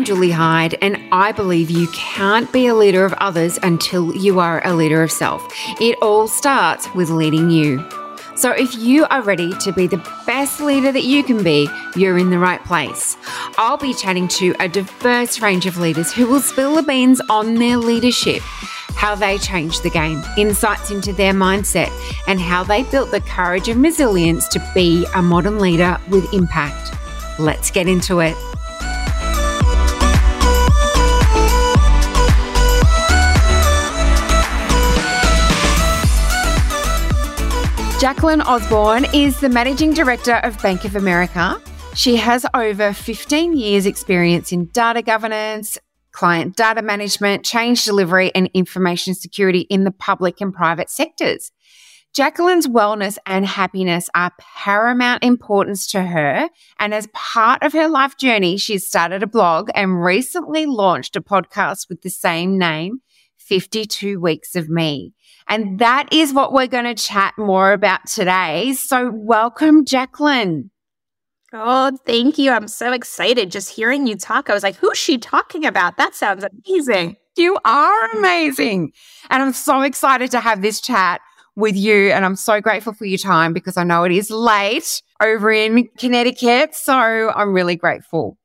I'm Julie Hyde, and I believe you can't be a leader of others until you are a leader of self. It all starts with leading you. So, if you are ready to be the best leader that you can be, you're in the right place. I'll be chatting to a diverse range of leaders who will spill the beans on their leadership, how they changed the game, insights into their mindset, and how they built the courage and resilience to be a modern leader with impact. Let's get into it. Jacqueline Osborne is the Managing Director of Bank of America. She has over 15 years' experience in data governance, client data management, change delivery, and information security in the public and private sectors. Jacqueline's wellness and happiness are paramount importance to her. And as part of her life journey, she's started a blog and recently launched a podcast with the same name, 52 Weeks of Me. And that is what we're going to chat more about today. So, welcome, Jacqueline. Oh, thank you. I'm so excited just hearing you talk. I was like, who's she talking about? That sounds amazing. You are amazing. And I'm so excited to have this chat with you. And I'm so grateful for your time because I know it is late over in Connecticut. So I'm really grateful.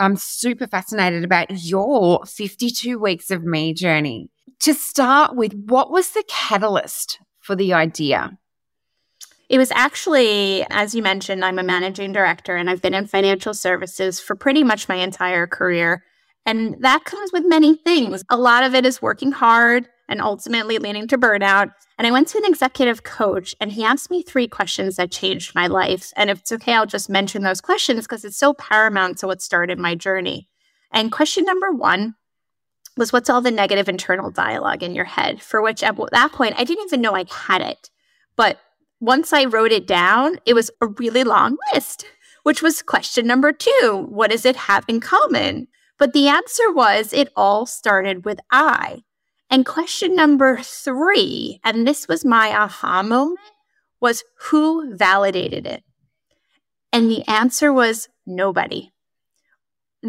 I'm super fascinated about your 52 weeks of me journey to start with, what was the catalyst for the idea? It was actually, as you mentioned, I'm a managing director and I've been in financial services for pretty much my entire career. And that comes with many things. A lot of it is working hard and ultimately leading to burnout. And I went to an executive coach and he asked me three questions that changed my life. And if it's okay, I'll just mention those questions because it's so paramount to what started my journey. And question number one was what's all the negative internal dialogue in your head? For which at that point, I didn't even know I had it. But once I wrote it down, it was a really long list, which was question number two What does it have in common? But the answer was it all started with I. And question number three, and this was my aha moment, was who validated it? And the answer was nobody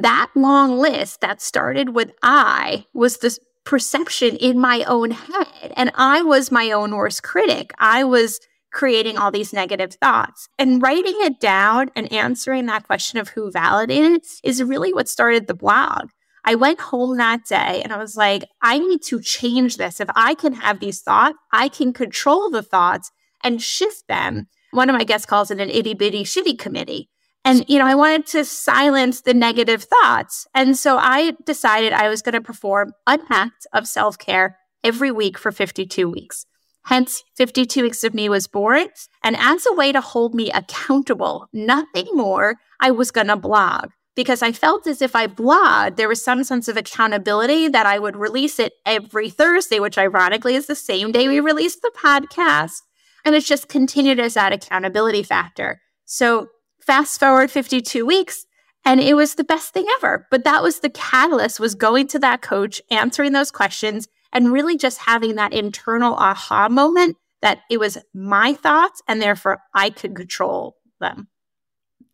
that long list that started with I was the perception in my own head. And I was my own worst critic. I was creating all these negative thoughts. And writing it down and answering that question of who validated it is really what started the blog. I went home that day and I was like, I need to change this. If I can have these thoughts, I can control the thoughts and shift them. One of my guests calls it an itty bitty shitty committee. And, you know, I wanted to silence the negative thoughts. And so I decided I was going to perform an act of self care every week for 52 weeks. Hence, 52 Weeks of Me was born. And as a way to hold me accountable, nothing more, I was going to blog because I felt as if I blogged, there was some sense of accountability that I would release it every Thursday, which ironically is the same day we released the podcast. And it's just continued as that accountability factor. So fast forward 52 weeks and it was the best thing ever. But that was the catalyst was going to that coach answering those questions and really just having that internal aha moment that it was my thoughts and therefore i could control them.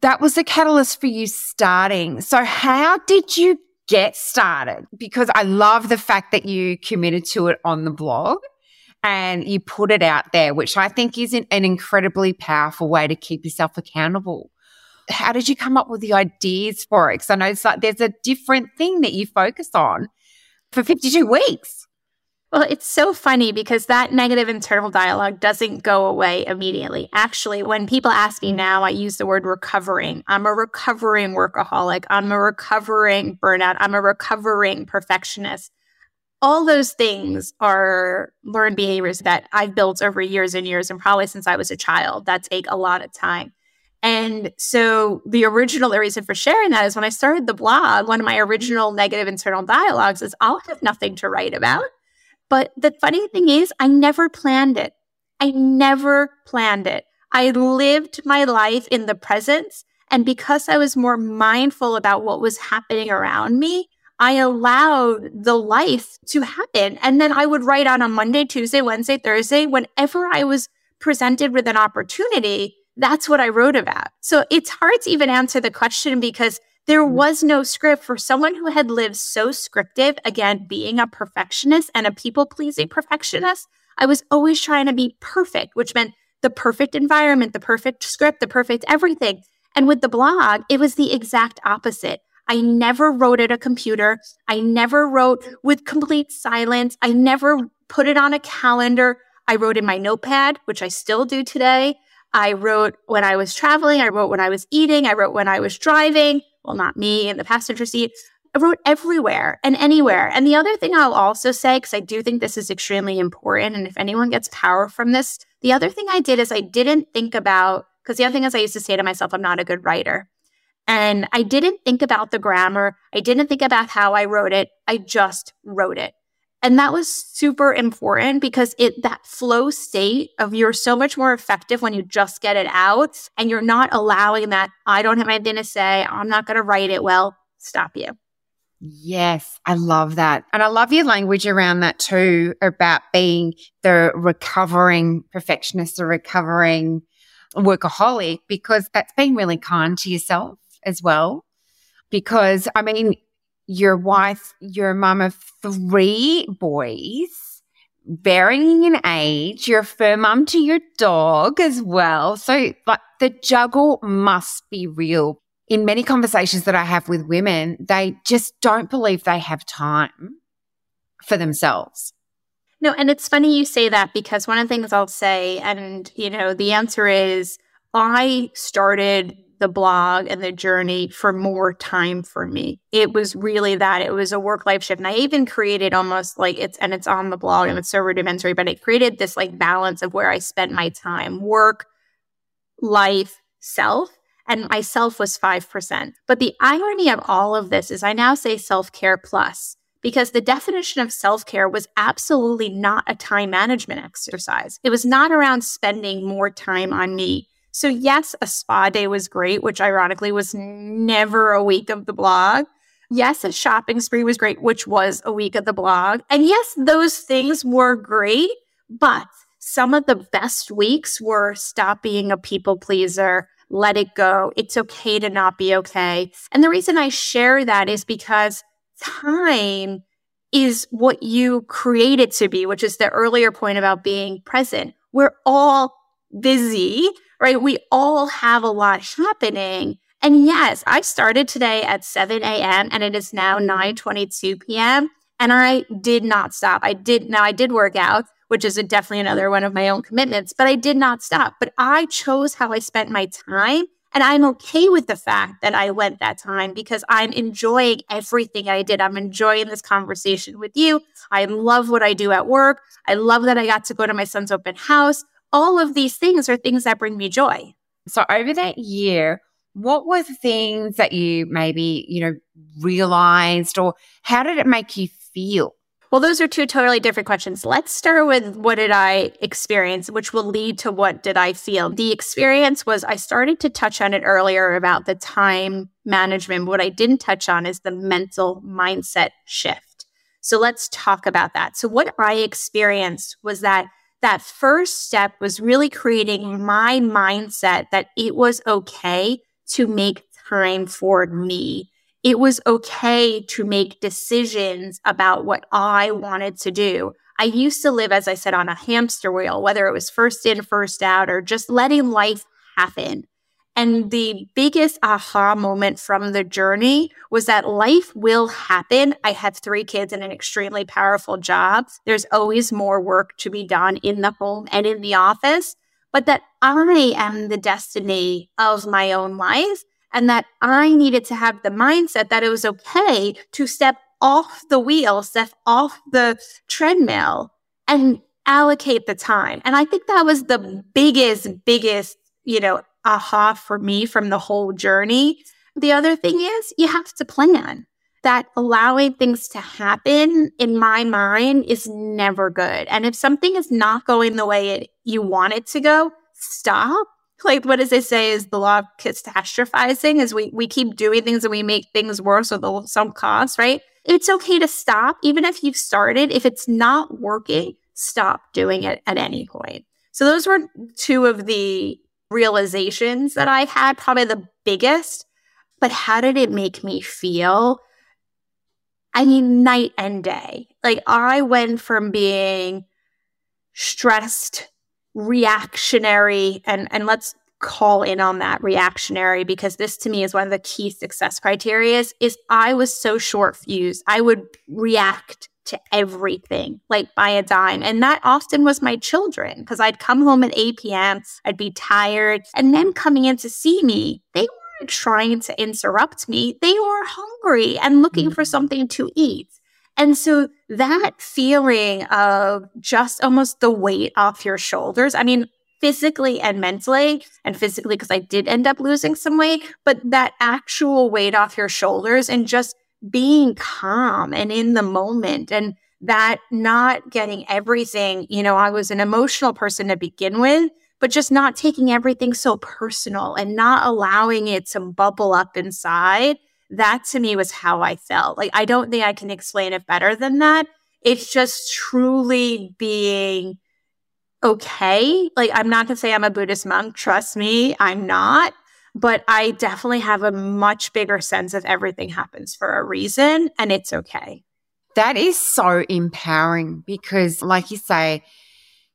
That was the catalyst for you starting. So how did you get started? Because i love the fact that you committed to it on the blog and you put it out there, which I think is an, an incredibly powerful way to keep yourself accountable how did you come up with the ideas for it? Because I know it's like there's a different thing that you focus on for 52 weeks. Well, it's so funny because that negative internal dialogue doesn't go away immediately. Actually, when people ask me now, I use the word recovering. I'm a recovering workaholic. I'm a recovering burnout. I'm a recovering perfectionist. All those things are learned behaviors that I've built over years and years, and probably since I was a child, that take a lot of time. And so the original reason for sharing that is when I started the blog, one of my original negative internal dialogues is I'll have nothing to write about. But the funny thing is, I never planned it. I never planned it. I lived my life in the presence. And because I was more mindful about what was happening around me, I allowed the life to happen. And then I would write on a Monday, Tuesday, Wednesday, Thursday, whenever I was presented with an opportunity that's what I wrote about. So it's hard to even answer the question because There mm-hmm. was no script for someone who had lived so scriptive. again, being a perfectionist and a people pleasing perfectionist. I was always trying to be perfect, which meant the perfect environment, the perfect script, the perfect everything. And with the blog, it was the exact opposite. I never wrote at a computer. I never wrote with complete silence. I never put it on a calendar. I wrote in my notepad, which I still do today. I wrote when I was traveling. I wrote when I was eating. I wrote when I was driving. Well, not me in the passenger seat. I wrote everywhere and anywhere. And the other thing I'll also say, because I do think this is extremely important, and if anyone gets power from this, the other thing I did is I didn't think about, because the other thing is I used to say to myself, I'm not a good writer. And I didn't think about the grammar. I didn't think about how I wrote it. I just wrote it. And that was super important because it that flow state of you're so much more effective when you just get it out and you're not allowing that I don't have anything to say, I'm not going to write it well, stop you. Yes, I love that. And I love your language around that too, about being the recovering perfectionist, the recovering workaholic, because that's being really kind to yourself as well. Because I mean, your wife, you're a mum of three boys, varying in age, you're a fur mum to your dog as well. So like the juggle must be real in many conversations that I have with women, they just don't believe they have time for themselves. No, and it's funny you say that because one of the things I'll say, and you know, the answer is I started the blog and the journey for more time for me. It was really that. It was a work life shift. And I even created almost like it's, and it's on the blog and it's so rudimentary, but it created this like balance of where I spent my time work, life, self and myself was 5%. But the irony of all of this is I now say self care plus because the definition of self care was absolutely not a time management exercise. It was not around spending more time on me. So, yes, a spa day was great, which ironically was never a week of the blog. Yes, a shopping spree was great, which was a week of the blog. And yes, those things were great, but some of the best weeks were stop being a people pleaser, let it go. It's okay to not be okay. And the reason I share that is because time is what you create it to be, which is the earlier point about being present. We're all busy, right? We all have a lot happening. And yes, I started today at 7 a.m. and it is now 9 22 p.m. And I did not stop. I did now I did work out, which is a, definitely another one of my own commitments, but I did not stop. But I chose how I spent my time. And I'm okay with the fact that I went that time because I'm enjoying everything I did. I'm enjoying this conversation with you. I love what I do at work. I love that I got to go to my son's open house. All of these things are things that bring me joy. So over that year, what were the things that you maybe, you know, realized or how did it make you feel? Well, those are two totally different questions. Let's start with what did I experience, which will lead to what did I feel. The experience was I started to touch on it earlier about the time management. What I didn't touch on is the mental mindset shift. So let's talk about that. So what I experienced was that that first step was really creating my mindset that it was okay to make time for me it was okay to make decisions about what I wanted to do. I used to live, as I said, on a hamster wheel, whether it was first in, first out, or just letting life happen. And the biggest aha moment from the journey was that life will happen. I have three kids and an extremely powerful job. There's always more work to be done in the home and in the office, but that I am the destiny of my own life and that I needed to have the mindset that it was okay to step off the wheel, step off the treadmill and allocate the time. And I think that was the biggest, biggest, you know, aha for me from the whole journey. The other thing is you have to plan. That allowing things to happen in my mind is never good. And if something is not going the way it, you want it to go, stop like what does it say is the law of catastrophizing is we we keep doing things and we make things worse with some cost right it's okay to stop even if you've started if it's not working stop doing it at any point so those were two of the realizations that i had probably the biggest but how did it make me feel? I mean, night and day. Like I went from being stressed, reactionary, and, and let's call in on that reactionary because this to me is one of the key success criteria is, is I was so short fused. I would react to everything like by a dime. And that often was my children because I'd come home at 8 p.m., I'd be tired, and them coming in to see me, they weren't trying to interrupt me. They were hungry and looking mm-hmm. for something to eat. And so that feeling of just almost the weight off your shoulders. I mean, physically and mentally, and physically because I did end up losing some weight, but that actual weight off your shoulders and just being calm and in the moment and that not getting everything, you know, I was an emotional person to begin with, but just not taking everything so personal and not allowing it to bubble up inside. That to me was how I felt. Like, I don't think I can explain it better than that. It's just truly being okay. Like, I'm not to say I'm a Buddhist monk. Trust me, I'm not. But I definitely have a much bigger sense of everything happens for a reason and it's okay. That is so empowering because, like you say,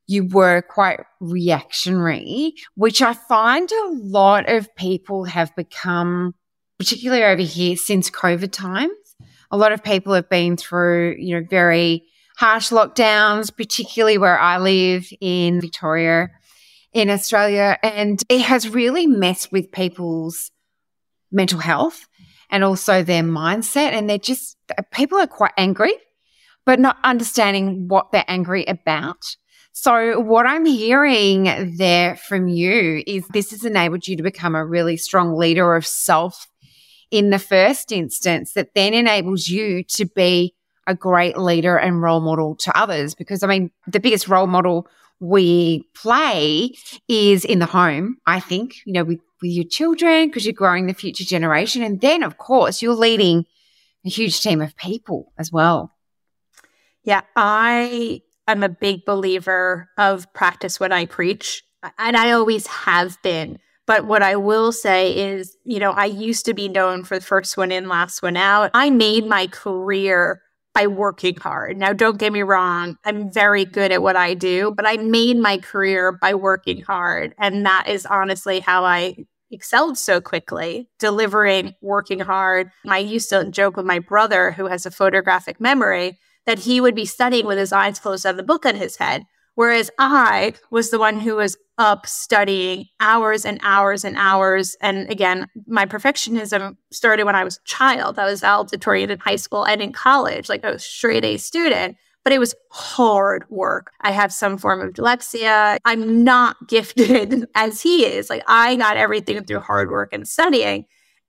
you were quite reactionary, which I find a lot of people have become, particularly over here since COVID times. A lot of people have been through, you know, very harsh lockdowns, particularly where I live in Victoria in Australia. And it has really messed with people's mental health and also their mindset. And they're just, people are quite angry, but not understanding what they're angry about. So, what I'm hearing there from you is this has enabled you to become a really strong leader of self in the first instance, that then enables you to be a great leader and role model to others. Because I mean, the biggest role model we play is in the home, I think, you know, with, with your children, because you're growing the future generation. And then, of course, you're leading a huge team of people as well. Yeah, I am a big believer of practice what I preach, and I always have been. But what I will say is, you know, I used to be known for the first one in, last one out. I made my career by working hard. Now, don't get me wrong, I'm very good at what I do, but I made my career by working hard. And that is honestly how I excelled so quickly, delivering, working hard. I used to joke with my brother, who has a photographic memory, that he would be studying with his eyes closed and the book on his head. Whereas I was the one who was up studying hours and hours and hours. And again, my perfectionism started when I was a child. I was valedictorian in high school and in college, like I was straight A student, but it was hard work. I have some form of dyslexia. I'm not gifted as he is. Like I got everything through hard work and studying.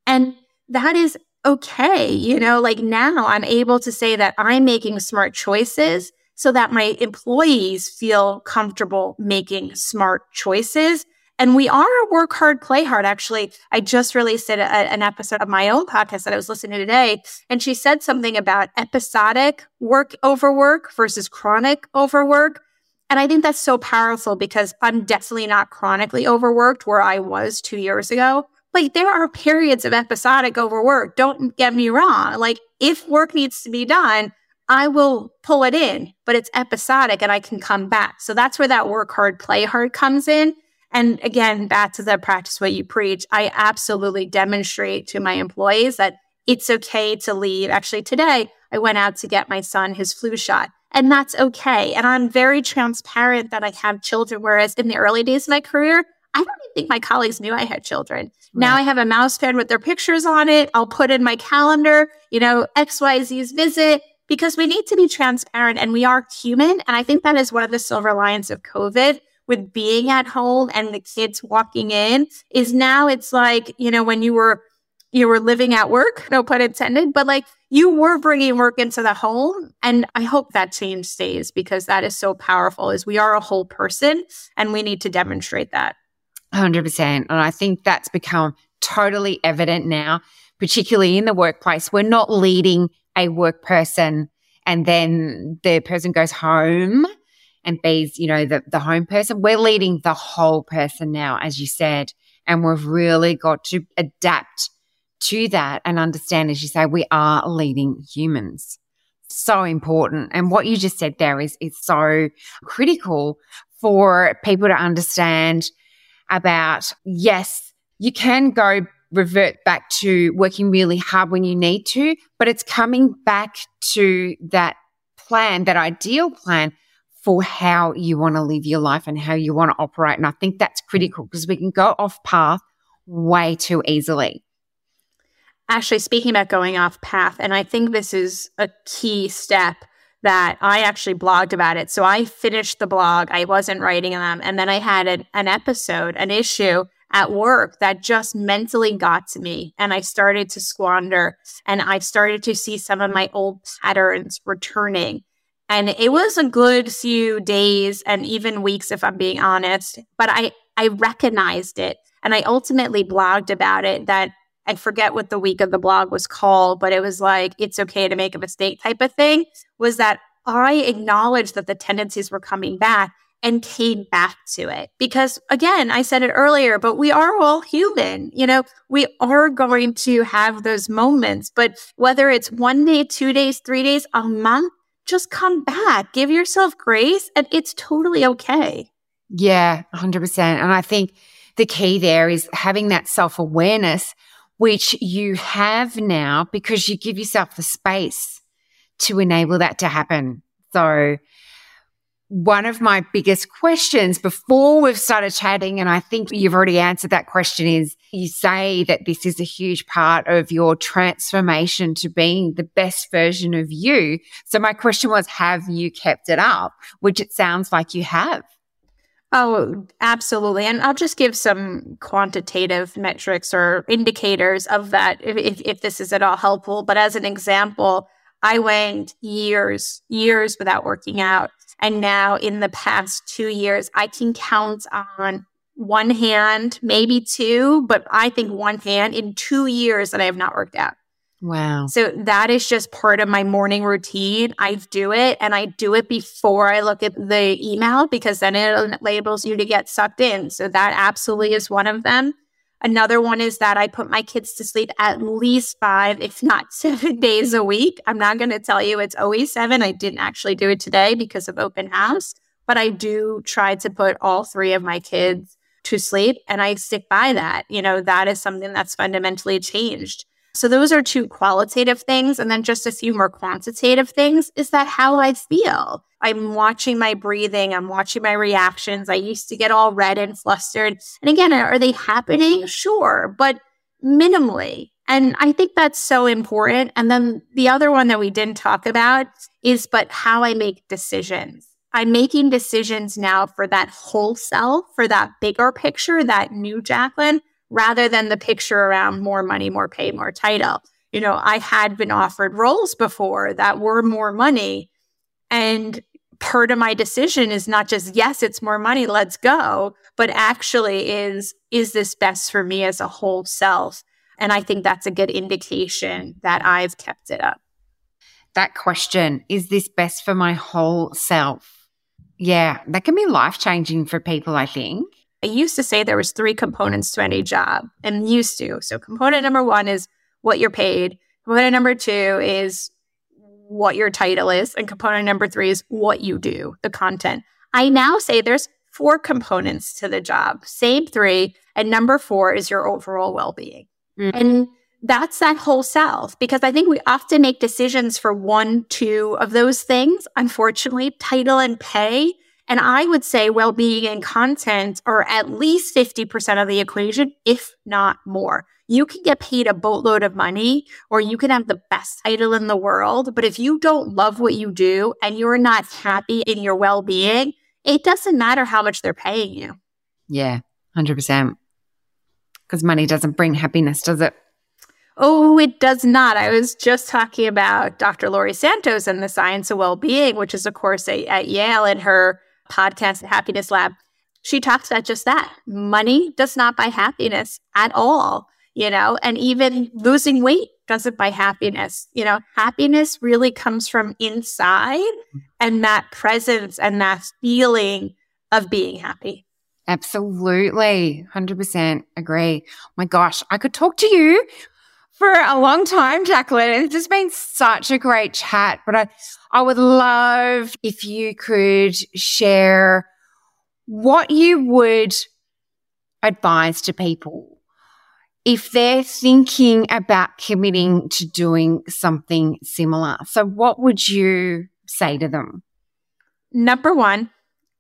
And that is okay. You know, like now I'm able to say that I'm making smart choices so that my employees feel comfortable making smart choices. And we are a work hard, play hard. Actually, I just released a, an episode of my own podcast that I was listening to today. And she said something about episodic work overwork versus chronic overwork. And I think that's so powerful because I'm definitely not chronically overworked where I was two years ago. Like there are periods of episodic overwork. Don't get me wrong. Like if work needs to be done, I will pull it in, but it's episodic and I can come back. So that's where that work hard, play hard comes in. And again, back to the practice what you preach, I absolutely demonstrate to my employees that it's okay to leave. Actually, today I went out to get my son his flu shot, and that's okay. And I'm very transparent that I have children. Whereas in the early days of my career, I don't even think my colleagues knew I had children. Right. Now I have a mouse pad with their pictures on it. I'll put in my calendar, you know, XYZ's visit because we need to be transparent and we are human. And I think that is one of the silver lions of COVID with being at home and the kids walking in is now it's like, you know, when you were you were living at work, no pun intended, but like you were bringing work into the home. And I hope that change stays because that is so powerful is we are a whole person and we need to demonstrate that. 100%. And I think that's become totally evident now, particularly in the workplace. We're not leading a work person and then the person goes home and be's, you know, the, the home person. We're leading the whole person now, as you said. And we've really got to adapt to that and understand, as you say, we are leading humans. So important. And what you just said there is, is so critical for people to understand about, yes, you can go revert back to working really hard when you need to, but it's coming back to that plan, that ideal plan for how you want to live your life and how you want to operate. And I think that's critical because we can go off path way too easily. Actually, speaking about going off path, and I think this is a key step that I actually blogged about it. So I finished the blog, I wasn't writing them, and then I had an, an episode, an issue at work that just mentally got to me. And I started to squander and I started to see some of my old patterns returning. And it was a good few days and even weeks, if I'm being honest, but I, I recognized it and I ultimately blogged about it that I forget what the week of the blog was called, but it was like, it's okay to make a mistake type of thing was that I acknowledged that the tendencies were coming back and came back to it. Because again, I said it earlier, but we are all human. You know, we are going to have those moments, but whether it's one day, two days, three days, a month, just come back, give yourself grace, and it's totally okay. Yeah, 100%. And I think the key there is having that self awareness, which you have now because you give yourself the space to enable that to happen. So, one of my biggest questions before we've started chatting, and I think you've already answered that question, is you say that this is a huge part of your transformation to being the best version of you. So my question was, have you kept it up? Which it sounds like you have. Oh, absolutely. And I'll just give some quantitative metrics or indicators of that if, if, if this is at all helpful. But as an example, I went years, years without working out. And now in the past two years, I can count on one hand, maybe two, but I think one hand in two years that I have not worked out. Wow. So that is just part of my morning routine. I do it and I do it before I look at the email because then it labels you to get sucked in. So that absolutely is one of them. Another one is that I put my kids to sleep at least five, if not seven days a week. I'm not going to tell you it's always seven. I didn't actually do it today because of open house, but I do try to put all three of my kids to sleep and I stick by that. You know, that is something that's fundamentally changed. So those are two qualitative things. And then just a few more quantitative things is that how I feel. I'm watching my breathing. I'm watching my reactions. I used to get all red and flustered. And again, are they happening? Sure, but minimally. And I think that's so important. And then the other one that we didn't talk about is, but how I make decisions. I'm making decisions now for that whole self, for that bigger picture, that new Jacqueline, rather than the picture around more money, more pay, more title. You know, I had been offered roles before that were more money. And part of my decision is not just, yes, it's more money, let's go, but actually is, is this best for me as a whole self? And I think that's a good indication that I've kept it up. That question, is this best for my whole self? Yeah, that can be life changing for people, I think. I used to say there was three components to any job and used to. So component number one is what you're paid. Component number two is what your title is. And component number three is what you do, the content. I now say there's four components to the job, same three. And number four is your overall well being. Mm-hmm. And that's that whole self because I think we often make decisions for one, two of those things. Unfortunately, title and pay and I would say well being and content are at least 50% of the equation, if not more. You can get paid a boatload of money or you can have the best title in the world. But if you don't love what you do and you're not happy in your well being, it doesn't matter how much they're paying you. Yeah, 100%. Because money doesn't bring happiness, does it? Oh, it does not. I was just talking about Dr. Laurie Santos and the science of well-being, which is, of course, a, at Yale in her podcast, Happiness Lab, she talks about just that. Money does not buy happiness at all, you know, and even losing weight doesn't buy happiness. You know, happiness really comes from inside and that presence and that feeling of being happy. Absolutely. 100% agree. My gosh, I could talk to you for a long time, Jacqueline. It's just been such a great chat. But I, I would love if you could share what you would advise to people if they're thinking about committing to doing something similar. So, what would you say to them? Number one,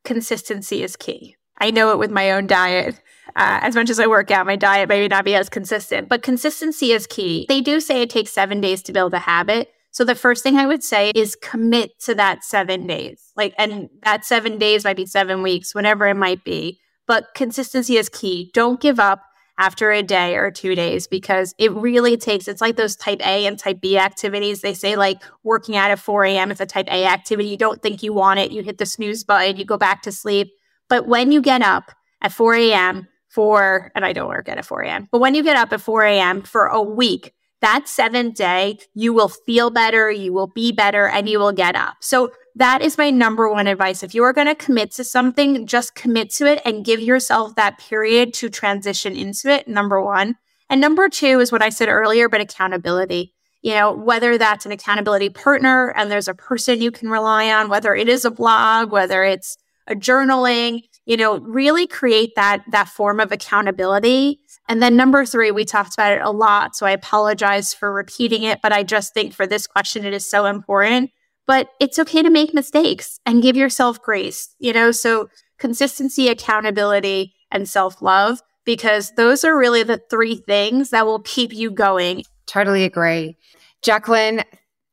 consistency is key. I know it with my own diet. Uh, as much as I work out, my diet may not be as consistent, but consistency is key. They do say it takes seven days to build a habit. So the first thing I would say is commit to that seven days. Like, and that seven days might be seven weeks, whatever it might be. But consistency is key. Don't give up after a day or two days because it really takes it's like those type A and type B activities. They say like working out at 4 a.m. is a type A activity. You don't think you want it, you hit the snooze button, you go back to sleep. But when you get up at 4 a.m. for and I don't work at 4 a.m., but when you get up at 4 a.m. for a week, that seventh day, you will feel better, you will be better, and you will get up. So that is my number one advice. If you are going to commit to something, just commit to it and give yourself that period to transition into it. Number one. And number two is what I said earlier, but accountability. You know, whether that's an accountability partner and there's a person you can rely on, whether it is a blog, whether it's a journaling, you know, really create that that form of accountability. And then number 3, we talked about it a lot, so I apologize for repeating it, but I just think for this question it is so important. But it's okay to make mistakes and give yourself grace, you know? So consistency, accountability, and self-love because those are really the three things that will keep you going. Totally agree. Jacqueline,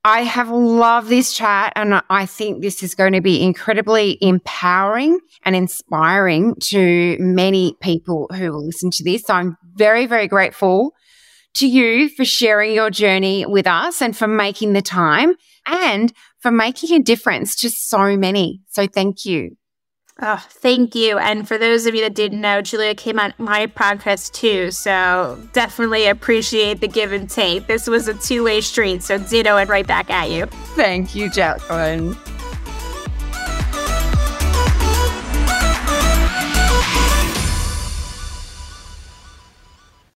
I have loved this chat and I think this is going to be incredibly empowering and inspiring to many people who will listen to this. So I'm very, very grateful to you for sharing your journey with us and for making the time and for making a difference to so many. So thank you. Oh, thank you. And for those of you that didn't know, Julia came on my podcast too. So definitely appreciate the give and take. This was a two way street. So ditto and right back at you. Thank you, Jacqueline.